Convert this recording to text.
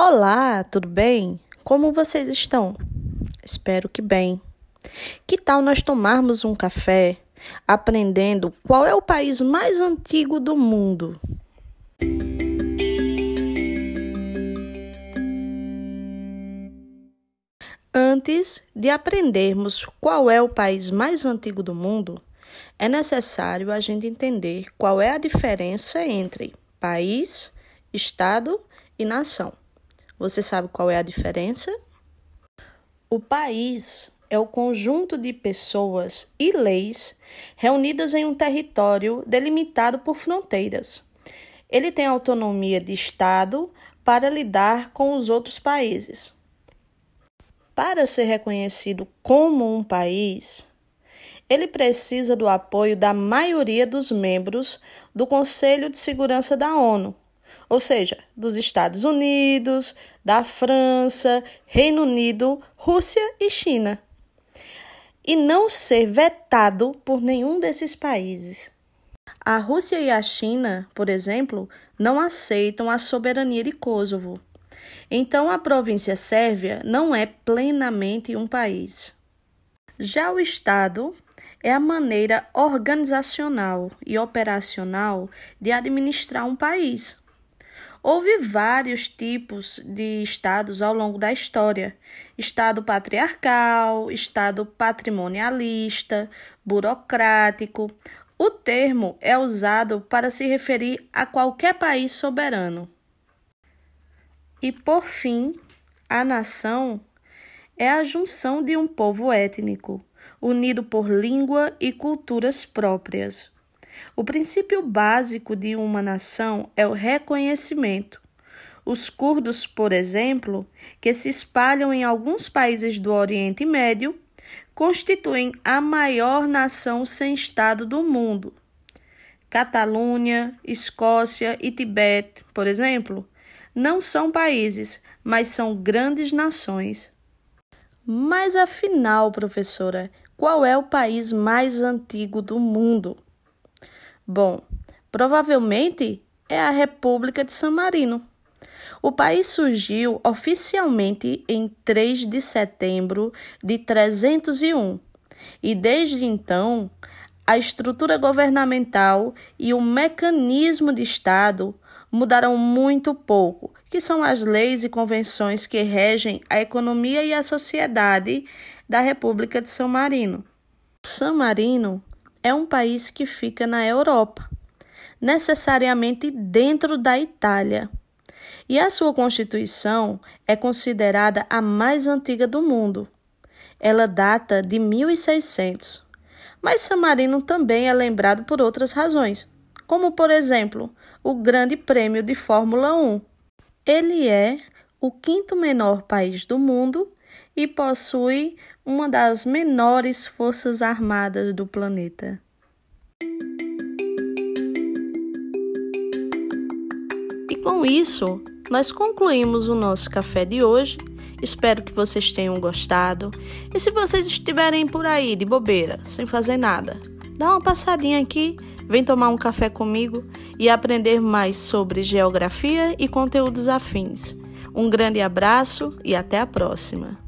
Olá, tudo bem? Como vocês estão? Espero que bem. Que tal nós tomarmos um café aprendendo qual é o país mais antigo do mundo? Antes de aprendermos qual é o país mais antigo do mundo, é necessário a gente entender qual é a diferença entre país, estado e nação. Você sabe qual é a diferença? O país é o conjunto de pessoas e leis reunidas em um território delimitado por fronteiras. Ele tem autonomia de Estado para lidar com os outros países. Para ser reconhecido como um país, ele precisa do apoio da maioria dos membros do Conselho de Segurança da ONU, ou seja, dos Estados Unidos, da França, Reino Unido, Rússia e China, e não ser vetado por nenhum desses países. A Rússia e a China, por exemplo, não aceitam a soberania de Kosovo. Então, a província sérvia não é plenamente um país. Já o Estado é a maneira organizacional e operacional de administrar um país. Houve vários tipos de estados ao longo da história: estado patriarcal, estado patrimonialista, burocrático. O termo é usado para se referir a qualquer país soberano. E por fim, a nação é a junção de um povo étnico, unido por língua e culturas próprias. O princípio básico de uma nação é o reconhecimento. Os curdos, por exemplo, que se espalham em alguns países do Oriente Médio, constituem a maior nação sem Estado do mundo. Catalunha, Escócia e Tibete, por exemplo, não são países, mas são grandes nações. Mas afinal, professora, qual é o país mais antigo do mundo? Bom, provavelmente é a República de San Marino. O país surgiu oficialmente em 3 de setembro de 301 e desde então a estrutura governamental e o mecanismo de Estado mudaram muito pouco, que são as leis e convenções que regem a economia e a sociedade da República de San Marino. San Marino é um país que fica na Europa, necessariamente dentro da Itália. E a sua constituição é considerada a mais antiga do mundo. Ela data de 1600. Mas San Marino também é lembrado por outras razões, como por exemplo, o Grande Prêmio de Fórmula 1. Ele é o quinto menor país do mundo e possui uma das menores forças armadas do planeta. E com isso, nós concluímos o nosso café de hoje. Espero que vocês tenham gostado. E se vocês estiverem por aí de bobeira, sem fazer nada, dá uma passadinha aqui, vem tomar um café comigo e aprender mais sobre geografia e conteúdos afins. Um grande abraço e até a próxima!